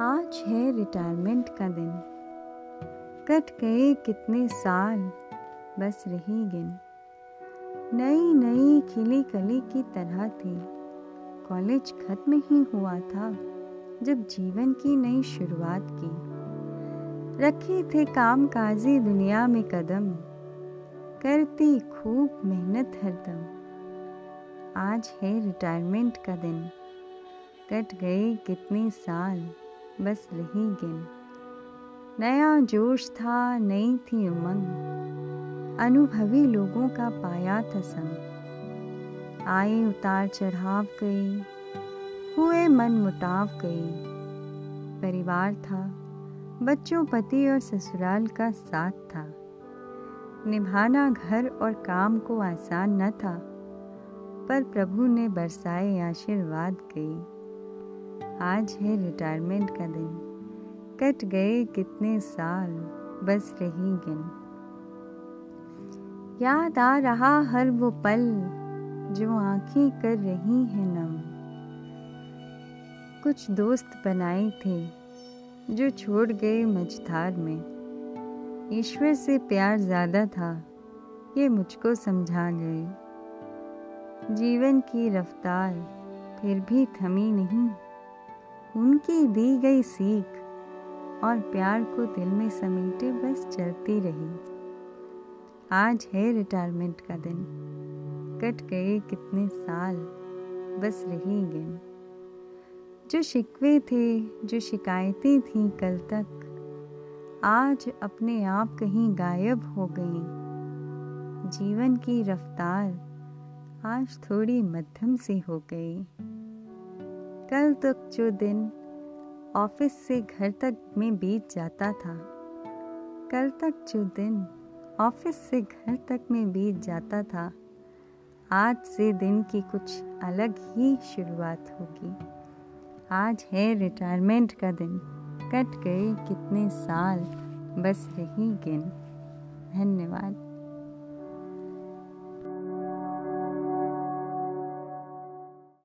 आज है रिटायरमेंट का दिन। कट गए कितने साल, बस रही गिन। नई नई खिली कली की तरह थी। कॉलेज खत्म ही हुआ था, जब जीवन की नई शुरुआत की। रखे थे काम काजी दुनिया में कदम। करती खूब मेहनत हरदम आज है रिटायरमेंट का दिन। कट गए कितने साल बस रही गिन। नया जोश था, नई थी उमंग। अनुभवी लोगों का पाया था संग। आए उतार चढ़ाव गए हुए मन मुटाव गए परिवार था, बच्चों पति और ससुराल का साथ था। निभाना घर और काम को आसान न था, पर प्रभु ने बरसाए आशीर्वाद गई। आज है रिटायरमेंट का दिन। कट गए कितने साल, बस रही गिन। याद आ रहा हर वो पल, जो आँखें कर रही हैं नम। कुछ दोस्त बनाए थे, जो छोड़ गए मझधार में। ईश्वर से प्यार ज़्यादा था, ये मुझको समझा गए। जीवन की रफ्तार फिर भी थमी नहीं। उनकी दी गई सीख और प्यार को दिल में समेटे बस चलती रही। आज है रिटायरमेंट का दिन। कट गए कितने साल, बस रही गिन। जो शिकवे थे, जो शिकायतें थीं कल तक, आज अपने आप कहीं गायब हो गई। जीवन की रफ्तार आज थोड़ी मध्यम सी हो गई। कल तक जो दिन ऑफ़िस से घर तक में बीत जाता था, कल तक जो दिन ऑफ़िस से घर तक में बीत जाता था, आज से दिन की कुछ अलग ही शुरुआत होगी। आज है रिटायरमेंट का दिन। कट गए कितने साल, बस रही गिन। धन्यवाद।